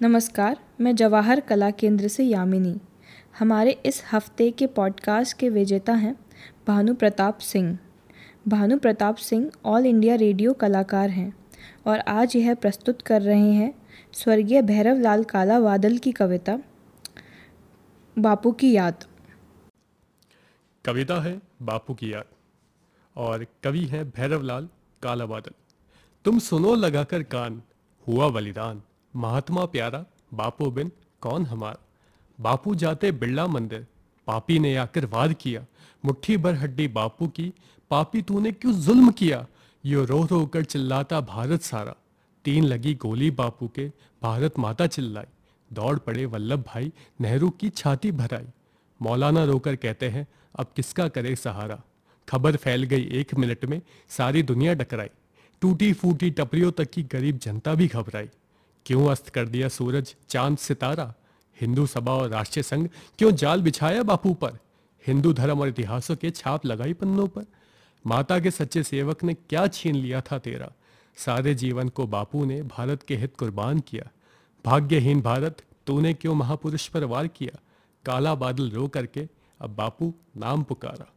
नमस्कार, मैं जवाहर कला केंद्र से यामिनी। हमारे इस हफ़्ते के पॉडकास्ट के विजेता हैं Bhanu Pratap Singh. Bhanu Pratap Singh All India Radio कलाकार हैं और आज यह प्रस्तुत कर रहे हैं स्वर्गीय भैरव लाल काला वादल की कविता, बापू की याद। कविता है बापू की याद और कवि है भैरव लाल काला बादल तुम सुनो लगाकर कान, हुआ बलिदान। महात्मा प्यारा, बापू बिन कौन हमारा? बापू जाते बिरला मंदिर, पापी ने आकर वार किया। मुट्ठी भर हड्डी बापू की, पापी तूने क्यों जुल्म किया? यो रो रो कर चिल्लाता भारत सारा। तीन लगी गोली बापू के, भारत माता चिल्लाई। दौड़ पड़े वल्लभ भाई, नेहरू की छाती भराई। मौलाना रोकर कहते हैं, अब किसका करे सहारा? खबर फैल गई एक मिनट में, सारी दुनिया डकराई। टूटी फूटी टपरियों तक की गरीब जनता भी घबराई। क्यों अस्त कर दिया सूरज, चाँद, सितारा? हिंदू सभा और राष्ट्रीय संघ क्यों जाल बिछाया बापू पर? हिंदू धर्म और इतिहासों के छाप लगाई पन्नों पर। माता के सच्चे सेवक ने क्या छीन लिया था तेरा? सारे जीवन को बापू ने भारत के हित कुर्बान किया। भाग्यहीन भारत, तूने क्यों महापुरुष पर वार किया? काला बादल रो करके अब बापू नाम पुकारा।